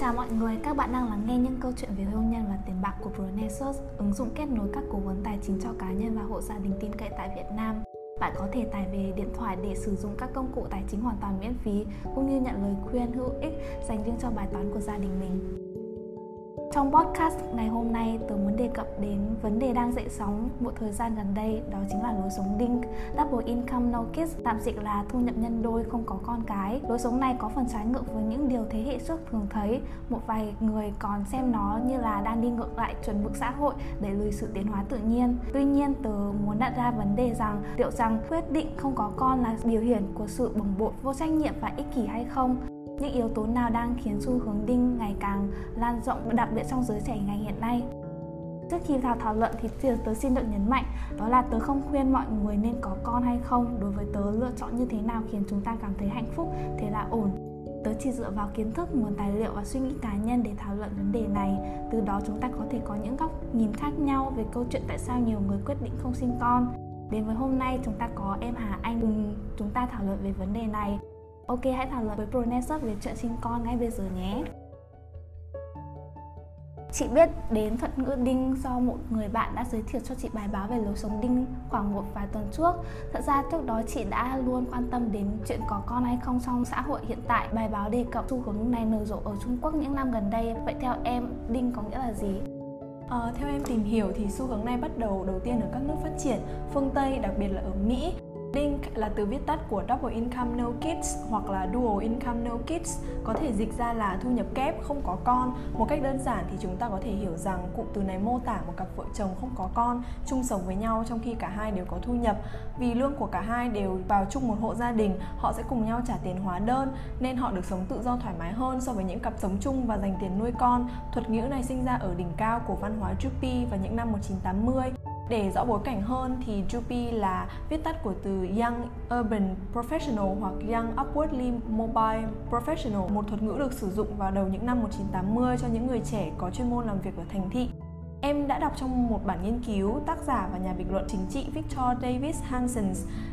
chào mọi người, các bạn đang lắng nghe những câu chuyện về hôn nhân và tiền bạc của Renaissance, ứng dụng kết nối các cố vấn tài chính cho cá nhân và hộ gia đình tin cậy tại Việt Nam. Bạn có thể tải về điện thoại để sử dụng các công cụ tài chính hoàn toàn miễn phí, cũng như nhận lời khuyên hữu ích dành riêng cho bài toán của gia đình mình. Trong podcast ngày hôm nay, tôi muốn đề cập đến vấn đề đang dậy sóng một thời gian gần đây, đó chính là lối sống DINK, Double Income No Kids, tạm dịch là thu nhập nhân đôi không có con cái. Lối sống này có phần trái ngược với những điều thế hệ trước thường thấy. Một vài người còn xem nó như là đang đi ngược lại chuẩn mực xã hội để lùi sự tiến hóa tự nhiên. Tuy nhiên, tớ muốn đặt ra vấn đề rằng liệu rằng quyết định không có con là biểu hiện của sự bồng bột, vô trách nhiệm và ích kỷ hay không? Những yếu tố nào đang khiến xu hướng đinh ngày càng lan rộng, đặc biệt trong giới trẻ ngày hiện nay? Trước khi vào thảo luận thì tớ xin được nhấn mạnh, đó là tớ không khuyên mọi người nên có con hay không. Đối với tớ, lựa chọn như thế nào khiến chúng ta cảm thấy hạnh phúc, thế là ổn. Tớ chỉ dựa vào kiến thức, nguồn tài liệu và suy nghĩ cá nhân để thảo luận vấn đề này. Từ đó chúng ta có thể có những góc nhìn khác nhau về câu chuyện tại sao nhiều người quyết định không sinh con. Đến với hôm nay, chúng ta có em Hà Anh cùng chúng ta thảo luận về vấn đề này. Ok, hãy thảo luận với ProNesup về chuyện sinh con ngay bây giờ nhé. Chị biết đến thuật ngữ đinh do một người bạn đã giới thiệu cho chị bài báo về lối sống đinh khoảng một vài tuần trước. Thật ra trước đó chị đã luôn quan tâm đến chuyện có con hay không trong xã hội hiện tại. Bài báo đề cập xu hướng này nở rộ ở Trung Quốc những năm gần đây. Vậy theo em, đinh có nghĩa là gì? À, theo em tìm hiểu thì xu hướng này bắt đầu đầu tiên ở các nước phát triển phương Tây, đặc biệt là ở Mỹ DINK là từ viết tắt của Double Income No Kids hoặc là Dual Income No Kids có thể dịch ra là thu nhập kép không có con. Một cách đơn giản thì chúng ta có thể hiểu rằng cụm từ này mô tả một cặp vợ chồng không có con chung sống với nhau trong khi cả hai đều có thu nhập. Vì lương của cả hai đều vào chung một hộ gia đình, họ sẽ cùng nhau trả tiền hóa đơn nên họ được sống tự do thoải mái hơn so với những cặp sống chung và dành tiền nuôi con. Thuật ngữ này sinh ra ở đỉnh cao của văn hóa Yuppie vào những năm 1980 để rõ bối cảnh hơn thì Jupi là viết tắt của từ Young Urban Professional hoặc Young Upwardly Mobile Professional, một thuật ngữ được sử dụng vào đầu những năm 1980 cho những người trẻ có chuyên môn làm việc ở thành thị. Đã đọc trong một bản nghiên cứu, tác giả và nhà bình luận chính trị Victor Davis Hansen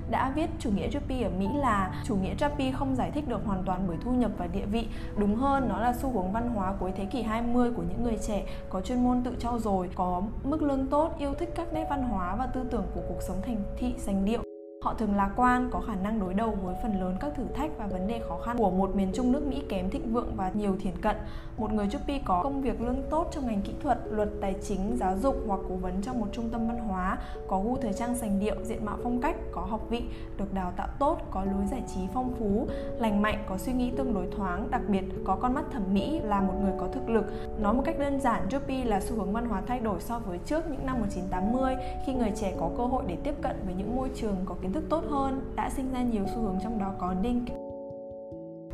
đã viết chủ nghĩa Yuppie ở Mỹ là chủ nghĩa Yuppie không giải thích được hoàn toàn bởi thu nhập và địa vị. Đúng hơn, nó là xu hướng văn hóa cuối thế kỷ 20 của những người trẻ có chuyên môn tự trau dồi, có mức lương tốt, yêu thích các nét văn hóa và tư tưởng của cuộc sống thành thị sành điệu Họ thường lạc quan, có khả năng đối đầu với phần lớn các thử thách và vấn đề khó khăn của một miền Trung nước Mỹ kém thịnh vượng và nhiều thiển cận. Một người Chupi có công việc lương tốt trong ngành kỹ thuật, luật tài chính, giáo dục hoặc cố vấn trong một trung tâm văn hóa, có gu thời trang sành điệu, diện mạo phong cách, có học vị, được đào tạo tốt, có lối giải trí phong phú, lành mạnh, có suy nghĩ tương đối thoáng, đặc biệt có con mắt thẩm mỹ, là một người có thực lực. Nói một cách đơn giản, Chupi là xu hướng văn hóa thay đổi so với trước những năm 1980 khi người trẻ có cơ hội để tiếp cận với những môi trường có kiến thức tốt hơn đã sinh ra nhiều xu hướng trong đó có đinh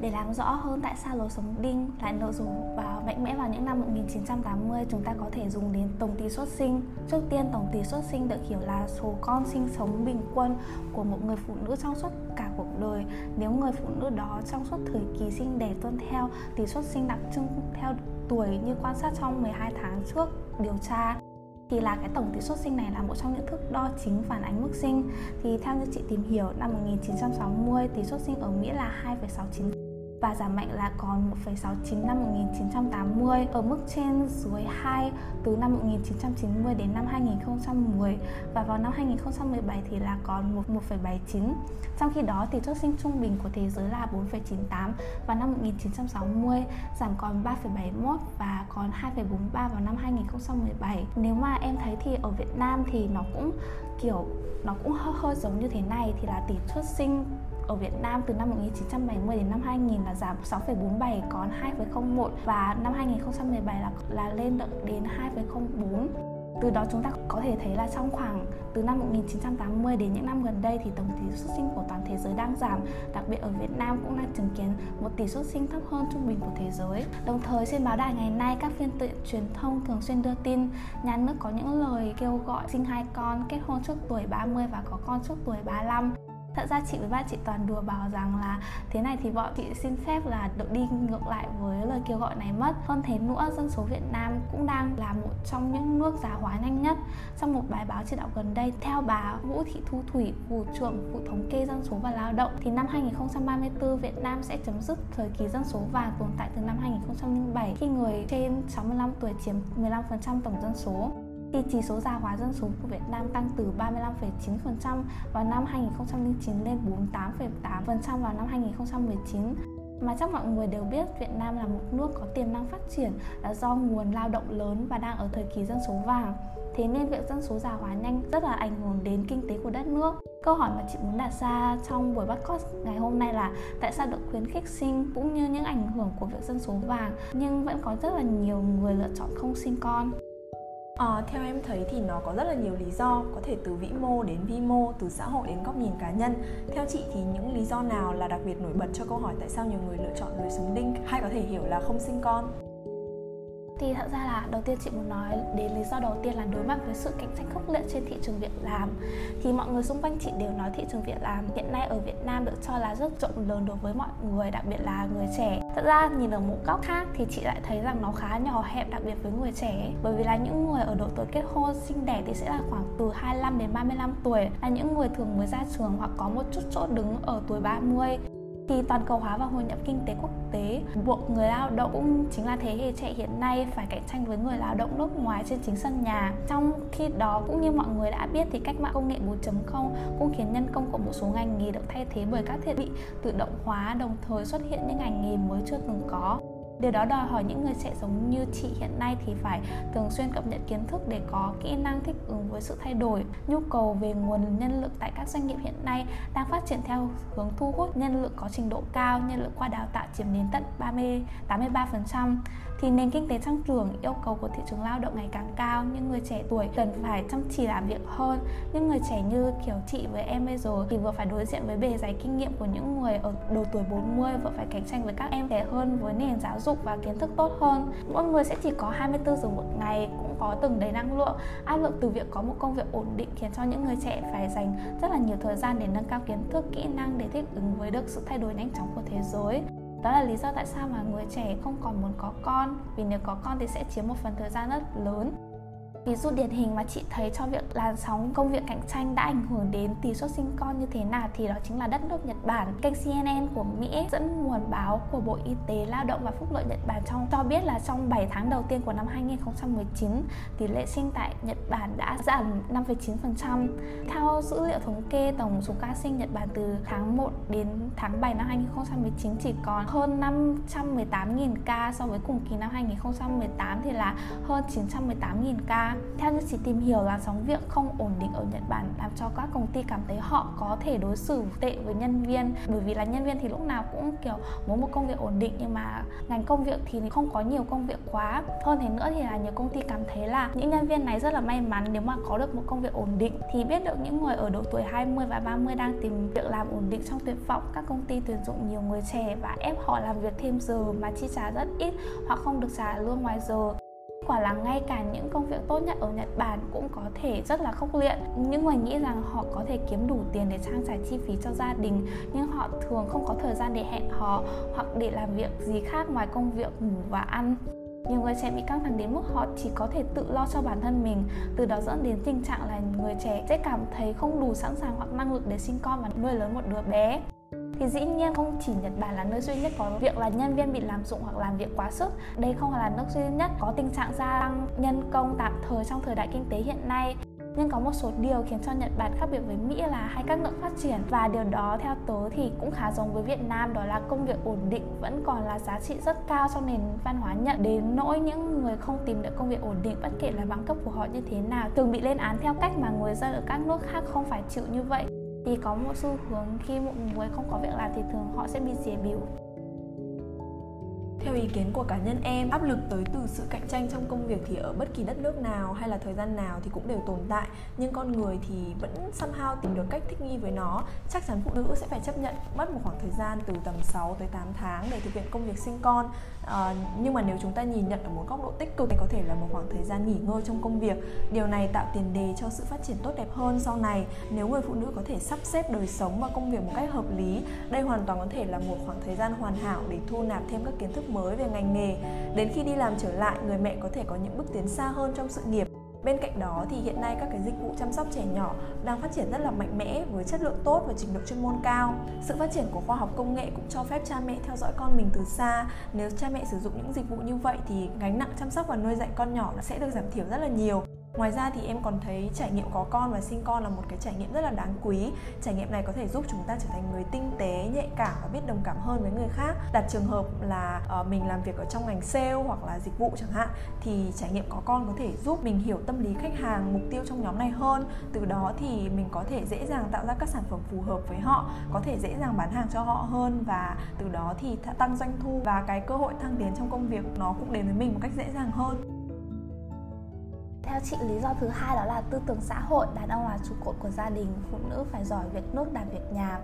để làm rõ hơn tại sao lối sống đinh lại nội rộ và mạnh mẽ vào những năm 1980, chúng ta có thể dùng đến tổng tỷ suất sinh. Trước tiên, tổng tỷ suất sinh được hiểu là số con sinh sống bình quân của một người phụ nữ trong suốt cả cuộc đời. Nếu người phụ nữ đó trong suốt thời kỳ sinh đẻ tuân theo tỷ suất sinh đặc trưng theo tuổi như quan sát trong 12 tháng trước điều tra thì là cái tổng tỷ suất sinh này là một trong những thước đo chính phản ánh mức sinh. Thì theo như chị tìm hiểu năm 1960 tỷ suất sinh ở Mỹ là 2,69 và giảm mạnh là còn 1,69 năm 1980 ở mức trên dưới 2 từ năm 1990 đến năm 2010 và vào năm 2017 thì là còn 1,79 trong khi đó tỷ suất sinh trung bình của thế giới là 4,98 vào năm 1960 giảm còn 3,71 và còn 2,43 vào năm 2017 nếu mà em thấy thì ở Việt Nam thì nó cũng kiểu nó cũng hơi hơi giống như thế này thì là tỷ suất sinh ở Việt Nam từ năm 1970 đến năm 2000 là giảm 6,47 còn 2,01 và năm 2017 là là lên được đến 2,04 từ đó chúng ta có thể thấy là trong khoảng từ năm 1980 đến những năm gần đây thì tổng tỷ suất sinh của toàn thế giới đang giảm, đặc biệt ở Việt Nam cũng đang chứng kiến một tỷ suất sinh thấp hơn trung bình của thế giới. Đồng thời trên báo đài ngày nay các phiên tiện truyền thông thường xuyên đưa tin nhà nước có những lời kêu gọi sinh hai con, kết hôn trước tuổi 30 và có con trước tuổi 35 thật ra chị với ba chị toàn đùa bảo rằng là thế này thì bọn chị xin phép là được đi ngược lại với lời kêu gọi này mất. Hơn thế nữa, dân số Việt Nam cũng đang là một trong những nước già hóa nhanh nhất. Trong một bài báo chỉ đạo gần đây, theo bà Vũ Thị Thu Thủy, vụ trưởng vụ thống kê dân số và lao động, thì năm 2034 Việt Nam sẽ chấm dứt thời kỳ dân số vàng tồn tại từ năm 2007 khi người trên 65 tuổi chiếm 15% tổng dân số thì chỉ số già hóa dân số của Việt Nam tăng từ 35,9% vào năm 2009 lên 48,8% vào năm 2019 mà chắc mọi người đều biết Việt Nam là một nước có tiềm năng phát triển là do nguồn lao động lớn và đang ở thời kỳ dân số vàng. Thế nên việc dân số già hóa nhanh rất là ảnh hưởng đến kinh tế của đất nước. Câu hỏi mà chị muốn đặt ra trong buổi podcast ngày hôm nay là tại sao được khuyến khích sinh cũng như những ảnh hưởng của việc dân số vàng nhưng vẫn có rất là nhiều người lựa chọn không sinh con? À, theo em thấy thì nó có rất là nhiều lý do, có thể từ vĩ mô đến vi mô, từ xã hội đến góc nhìn cá nhân. Theo chị thì những lý do nào là đặc biệt nổi bật cho câu hỏi tại sao nhiều người lựa chọn lối sống đinh hay có thể hiểu là không sinh con? Thì thật ra là đầu tiên chị muốn nói đến lý do đầu tiên là đối mặt với sự cạnh tranh khốc liệt trên thị trường việc làm thì mọi người xung quanh chị đều nói thị trường việc làm hiện nay ở Việt Nam được cho là rất rộng lớn đối với mọi người, đặc biệt là người trẻ. Thật ra nhìn ở một góc khác thì chị lại thấy rằng nó khá nhỏ hẹp đặc biệt với người trẻ. Bởi vì là những người ở độ tuổi kết hôn sinh đẻ thì sẽ là khoảng từ 25 đến 35 tuổi là những người thường mới ra trường hoặc có một chút chỗ đứng ở tuổi 30 thì toàn cầu hóa và hội nhập kinh tế quốc tế. Buộc người lao động cũng chính là thế hệ trẻ hiện nay phải cạnh tranh với người lao động nước ngoài trên chính sân nhà. Trong khi đó, cũng như mọi người đã biết thì cách mạng công nghệ 4.0 cũng khiến nhân công của một số ngành nghề được thay thế bởi các thiết bị tự động hóa, đồng thời xuất hiện những ngành nghề mới chưa từng có. Điều đó đòi hỏi những người trẻ giống như chị hiện nay thì phải thường xuyên cập nhật kiến thức để có kỹ năng thích ứng với sự thay đổi. Nhu cầu về nguồn nhân lực tại các doanh nghiệp hiện nay đang phát triển theo hướng thu hút nhân lực có trình độ cao, nhân lực qua đào tạo chiếm đến tận 30 83% thì nền kinh tế tăng trưởng, yêu cầu của thị trường lao động ngày càng cao những người trẻ tuổi cần phải chăm chỉ làm việc hơn. Những người trẻ như kiểu chị với em bây giờ thì vừa phải đối diện với bề dày kinh nghiệm của những người ở độ tuổi 40 vừa phải cạnh tranh với các em trẻ hơn với nền giáo dục và kiến thức tốt hơn. Mỗi người sẽ chỉ có 24 giờ một ngày, cũng có từng đầy năng lượng. Áp lực từ việc có một công việc ổn định khiến cho những người trẻ phải dành rất là nhiều thời gian để nâng cao kiến thức, kỹ năng để thích ứng với được sự thay đổi nhanh chóng của thế giới đó là lý do tại sao mà người trẻ không còn muốn có con. Vì nếu có con thì sẽ chiếm một phần thời gian rất lớn. Ví dụ điển hình mà chị thấy cho việc làn sóng công việc cạnh tranh đã ảnh hưởng đến tỷ suất sinh con như thế nào thì đó chính là đất nước Nhật Bản. Kênh CNN của Mỹ dẫn nguồn báo của Bộ Y tế Lao động và Phúc lợi Nhật Bản trong cho biết là trong 7 tháng đầu tiên của năm 2019, tỷ lệ sinh tại Nhật Bản đã giảm 5,9%. Theo dữ liệu thống kê, tổng số ca sinh Nhật Bản từ tháng 1 đến tháng 7 năm 2019 chỉ còn hơn 518.000 ca so với cùng kỳ năm 2018 thì là hơn 918.000 ca theo như chị tìm hiểu là sóng việc không ổn định ở Nhật Bản làm cho các công ty cảm thấy họ có thể đối xử tệ với nhân viên. Bởi vì là nhân viên thì lúc nào cũng, kiểu, muốn một công việc ổn định nhưng mà ngành công việc thì không có nhiều công việc quá. Hơn thế nữa thì là nhiều công ty cảm thấy là những nhân viên này rất là may mắn nếu mà có được một công việc ổn định. Thì biết được những người ở độ tuổi 20 và 30 đang tìm việc làm ổn định trong tuyệt vọng. Các công ty tuyển dụng nhiều người trẻ và ép họ làm việc thêm giờ mà chi trả rất ít hoặc không được trả lương ngoài giờ quả là ngay cả những công việc tốt nhất ở Nhật Bản cũng có thể rất là khốc liệt. Những người nghĩ rằng họ có thể kiếm đủ tiền để trang trải chi phí cho gia đình, nhưng họ thường không có thời gian để hẹn hò hoặc để làm việc gì khác ngoài công việc ngủ và ăn. Nhiều người trẻ bị căng thẳng đến mức họ chỉ có thể tự lo cho bản thân mình, từ đó dẫn đến tình trạng là người trẻ sẽ cảm thấy không đủ sẵn sàng hoặc năng lực để sinh con và nuôi lớn một đứa bé thì dĩ nhiên không chỉ Nhật Bản là nơi duy nhất có việc là nhân viên bị làm dụng hoặc làm việc quá sức. Đây không phải là nước duy nhất có tình trạng gia tăng nhân công tạm thời trong thời đại kinh tế hiện nay. Nhưng có một số điều khiến cho Nhật Bản khác biệt với Mỹ là hai các nước phát triển. Và điều đó theo tớ thì cũng khá giống với Việt Nam, đó là công việc ổn định vẫn còn là giá trị rất cao trong nền văn hóa Nhật. Đến nỗi những người không tìm được công việc ổn định, bất kể là bằng cấp của họ như thế nào, thường bị lên án theo cách mà người dân ở các nước khác không phải chịu như vậy thì có một xu hướng khi một người không có việc làm thì thường họ sẽ bị dè biểu theo ý kiến của cá nhân em áp lực tới từ sự cạnh tranh trong công việc thì ở bất kỳ đất nước nào hay là thời gian nào thì cũng đều tồn tại. Nhưng con người thì vẫn somehow tìm được cách thích nghi với nó. Chắc chắn phụ nữ sẽ phải chấp nhận mất một khoảng thời gian từ tầm 6 tới 8 tháng để thực hiện công việc sinh con. À, nhưng mà nếu chúng ta nhìn nhận ở một góc độ tích cực thì có thể là một khoảng thời gian nghỉ ngơi trong công việc. Điều này tạo tiền đề cho sự phát triển tốt đẹp hơn sau này. Nếu người phụ nữ có thể sắp xếp đời sống và công việc một cách hợp lý đây hoàn toàn có thể là một khoảng thời gian hoàn hảo để thu nạp thêm các kiến thức mới về ngành nghề đến khi đi làm trở lại, người mẹ có thể có những bước tiến xa hơn trong sự nghiệp Bên cạnh đó thì hiện nay các cái dịch vụ chăm sóc trẻ nhỏ đang phát triển rất là mạnh mẽ với chất lượng tốt và trình độ chuyên môn cao. Sự phát triển của khoa học công nghệ cũng cho phép cha mẹ theo dõi con mình từ xa. Nếu cha mẹ sử dụng những dịch vụ như vậy thì gánh nặng chăm sóc và nuôi dạy con nhỏ sẽ được giảm thiểu rất là nhiều. Ngoài ra thì em còn thấy trải nghiệm có con và sinh con là một cái trải nghiệm rất là đáng quý. Trải nghiệm này có thể giúp chúng ta trở thành người tinh tế, nhạy cảm và biết đồng cảm hơn với người khác. Đặt trường hợp là uh, mình làm việc ở trong ngành sale hoặc là dịch vụ chẳng hạn thì trải nghiệm có con có thể giúp mình hiểu tâm lý khách hàng, mục tiêu trong nhóm này hơn. Từ đó thì mình có thể dễ dàng tạo ra các sản phẩm phù hợp với họ, có thể dễ dàng bán hàng cho họ hơn và từ đó thì tăng doanh thu và cái cơ hội thăng tiến trong công việc nó cũng đến với mình một cách dễ dàng hơn theo chị, lý do thứ hai đó là tư tưởng xã hội, đàn ông là trụ cột của gia đình, phụ nữ phải giỏi việc nước đảm việc nhà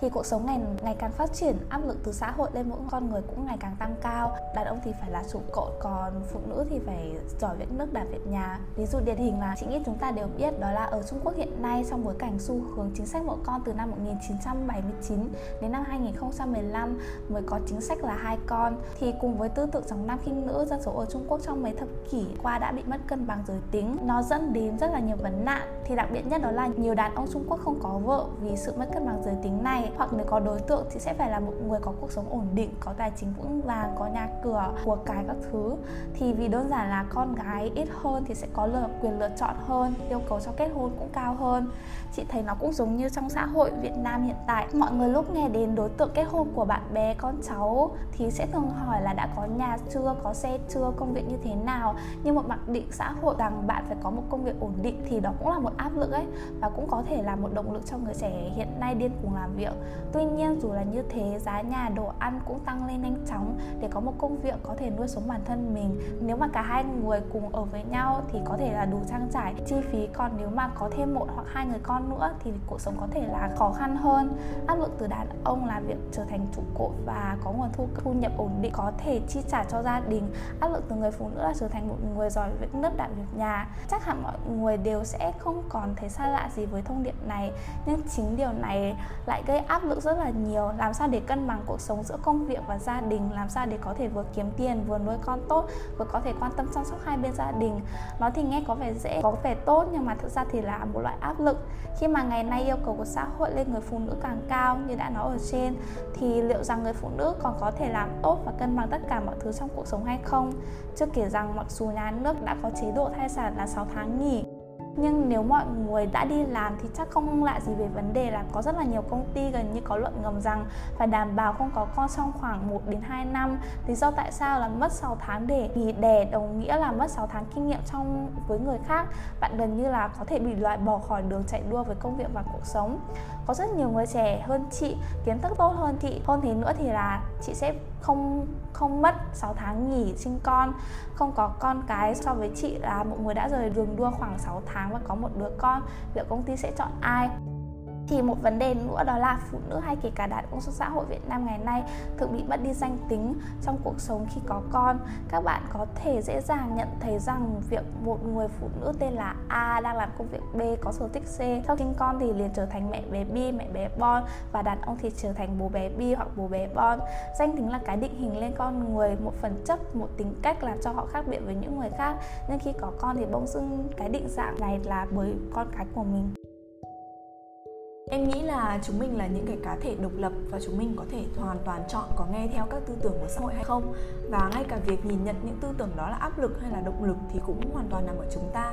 thì cuộc sống ngày ngày càng phát triển, áp lực từ xã hội lên mỗi con người cũng ngày càng tăng cao. Đàn ông thì phải là trụ cột, còn phụ nữ thì phải giỏi việc nước đảm việc nhà. Ví dụ điển hình là chị nghĩ chúng ta đều biết đó là ở Trung Quốc hiện nay trong bối cảnh xu hướng chính sách mỗi con từ năm 1979 đến năm 2015 mới có chính sách là hai con. Thì cùng với tư tưởng trọng nam khinh nữ, dân số ở Trung Quốc trong mấy thập kỷ qua đã bị mất cân bằng giới tính. Nó dẫn đến rất là nhiều vấn nạn. Thì đặc biệt nhất đó là nhiều đàn ông Trung Quốc không có vợ vì sự mất cân bằng giới tính này hoặc nếu có đối tượng thì sẽ phải là một người có cuộc sống ổn định, có tài chính vững vàng, có nhà cửa, của cái các thứ. Thì vì đơn giản là con gái ít hơn thì sẽ có lựa, quyền lựa chọn hơn, yêu cầu cho kết hôn cũng cao hơn. Chị thấy nó cũng giống như trong xã hội Việt Nam hiện tại. Mọi người lúc nghe đến đối tượng kết hôn của bạn bè, con cháu thì sẽ thường hỏi là đã có nhà chưa, có xe chưa, công việc như thế nào. Nhưng một mặc định xã hội rằng bạn phải có một công việc ổn định thì đó cũng là một áp lực ấy. Và cũng có thể là một động lực cho người trẻ hiện nay điên cuồng làm việc tuy nhiên, dù là như thế, giá nhà đồ ăn cũng tăng lên nhanh chóng để có một công việc có thể nuôi sống bản thân mình. Nếu mà cả hai người cùng ở với nhau thì có thể là đủ trang trải chi phí, còn nếu mà có thêm một hoặc hai người con nữa thì cuộc sống có thể là khó khăn hơn. Áp lực từ đàn ông là việc trở thành trụ cột và có nguồn thu thu nhập ổn định có thể chi trả cho gia đình. Áp lực từ người phụ nữ là trở thành một người giỏi việc nước đảm việc nhà. Chắc hẳn mọi người đều sẽ không còn thấy xa lạ gì với thông điệp này, nhưng chính điều này lại gây áp lực rất là nhiều. Làm sao để cân bằng cuộc sống giữa công việc và gia đình? Làm sao để có thể vừa kiếm tiền, vừa nuôi con tốt, vừa có thể quan tâm chăm sóc hai bên gia đình? Nó thì nghe có vẻ dễ, có vẻ tốt, nhưng mà thực ra thì là một loại áp lực. Khi mà ngày nay yêu cầu của xã hội lên người phụ nữ càng cao, như đã nói ở trên, thì liệu rằng người phụ nữ còn có thể làm tốt và cân bằng tất cả mọi thứ trong cuộc sống hay không? Chưa kể rằng mặc dù nhà nước đã có chế độ thai sản là 6 tháng nghỉ nhưng nếu mọi người đã đi làm thì chắc không lạ gì về vấn đề là có rất là nhiều công ty gần như có luận ngầm rằng phải đảm bảo không có con trong khoảng 1 đến 2 năm. Lý do tại sao là mất 6 tháng để nghỉ đẻ, đồng nghĩa là mất 6 tháng kinh nghiệm trong, với người khác. Bạn gần như là có thể bị loại bỏ khỏi đường chạy đua với công việc và cuộc sống có rất nhiều người trẻ hơn chị, kiến thức tốt hơn chị. Hơn thế nữa thì là chị sẽ không không mất 6 tháng nghỉ sinh con, không có con cái so với chị là một người đã rời đường đua khoảng 6 tháng và có một đứa con. Liệu công ty sẽ chọn ai? Thì một vấn đề nữa đó là phụ nữ hay kể cả đàn ông trong xã hội Việt Nam ngày nay thường bị mất đi danh tính trong cuộc sống khi có con. Các bạn có thể dễ dàng nhận thấy rằng việc một người phụ nữ tên là A đang làm công việc B có sở thích C sau sinh con thì liền trở thành mẹ bé B, mẹ bé Bon và đàn ông thì trở thành bố bé B hoặc bố bé Bon. Danh tính là cái định hình lên con người, một phần chất, một tính cách làm cho họ khác biệt với những người khác. Nhưng khi có con thì bỗng dưng cái định dạng này là bởi con cái của mình. Em nghĩ là chúng mình là những cái cá thể độc lập và chúng mình có thể hoàn toàn chọn, có nghe theo các tư tưởng của xã hội hay không? Và ngay cả việc nhìn nhận những tư tưởng đó là áp lực hay là động lực thì cũng hoàn toàn nằm ở chúng ta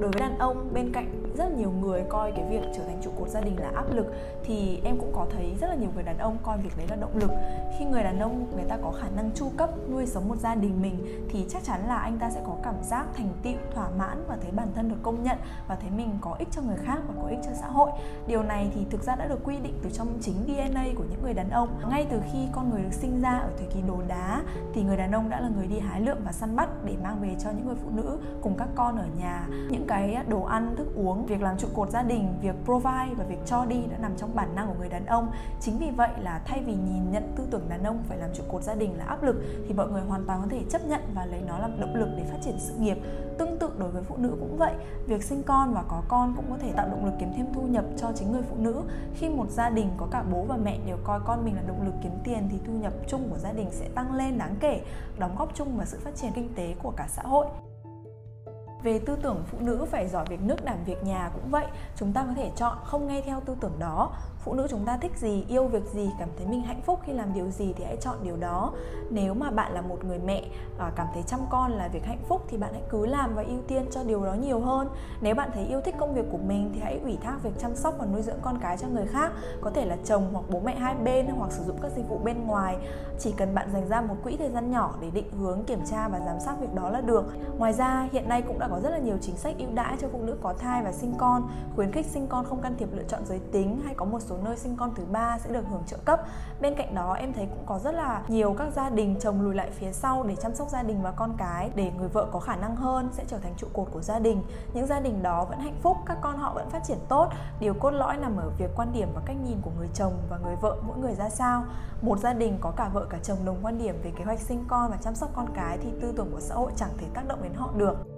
đối với đàn ông, bên cạnh rất nhiều người coi cái việc trở thành trụ cột gia đình là áp lực, thì em cũng có thấy rất là nhiều người đàn ông coi việc đấy là động lực. Khi người đàn ông, người ta có khả năng chu cấp nuôi sống một gia đình mình, thì chắc chắn là anh ta sẽ có cảm giác thành tựu, thỏa mãn và thấy bản thân được công nhận và thấy mình có ích cho người khác và có ích cho xã hội. Điều này thì thực ra đã được quy định từ trong chính DNA của những người đàn ông. Ngay từ khi con người được sinh ra ở thời kỳ đồ đá, thì người đàn ông đã là người đi hái lượm và săn bắt để mang về cho những người phụ nữ cùng các con ở nhà. Những những cái đồ ăn, thức uống, việc làm trụ cột gia đình, việc provide và việc cho đi đã nằm trong bản năng của người đàn ông. Chính vì vậy là thay vì nhìn nhận tư tưởng đàn ông phải làm trụ cột gia đình là áp lực, thì mọi người hoàn toàn có thể chấp nhận và lấy nó làm động lực để phát triển sự nghiệp. Tương tự đối với phụ nữ cũng vậy, việc sinh con và có con cũng có thể tạo động lực kiếm thêm thu nhập cho chính người phụ nữ. Khi một gia đình có cả bố và mẹ đều coi con mình là động lực kiếm tiền thì thu nhập chung của gia đình sẽ tăng lên đáng kể, đóng góp chung vào sự phát triển kinh tế của cả xã hội về tư tưởng phụ nữ phải giỏi việc nước đảm việc nhà cũng vậy, chúng ta có thể chọn không nghe theo tư tưởng đó phụ nữ chúng ta thích gì, yêu việc gì, cảm thấy mình hạnh phúc khi làm điều gì thì hãy chọn điều đó. Nếu mà bạn là một người mẹ à, cảm thấy chăm con là việc hạnh phúc thì bạn hãy cứ làm và ưu tiên cho điều đó nhiều hơn. Nếu bạn thấy yêu thích công việc của mình thì hãy ủy thác việc chăm sóc và nuôi dưỡng con cái cho người khác, có thể là chồng hoặc bố mẹ hai bên hoặc sử dụng các dịch vụ bên ngoài. Chỉ cần bạn dành ra một quỹ thời gian nhỏ để định hướng, kiểm tra và giám sát việc đó là được. Ngoài ra, hiện nay cũng đã có rất là nhiều chính sách ưu đãi cho phụ nữ có thai và sinh con. Khuyến khích sinh con không can thiệp lựa chọn giới tính hay có một số nơi sinh con thứ ba sẽ được hưởng trợ cấp. Bên cạnh đó, em thấy cũng có rất là nhiều các gia đình chồng lùi lại phía sau để chăm sóc gia đình và con cái để người vợ có khả năng hơn, sẽ trở thành trụ cột của gia đình. Những gia đình đó vẫn hạnh phúc, các con họ vẫn phát triển tốt. Điều cốt lõi nằm ở việc quan điểm và cách nhìn của người chồng và người vợ mỗi người ra sao. Một gia đình có cả vợ cả chồng đồng quan điểm về kế hoạch sinh con và chăm sóc con cái thì tư tưởng của xã hội chẳng thể tác động đến họ được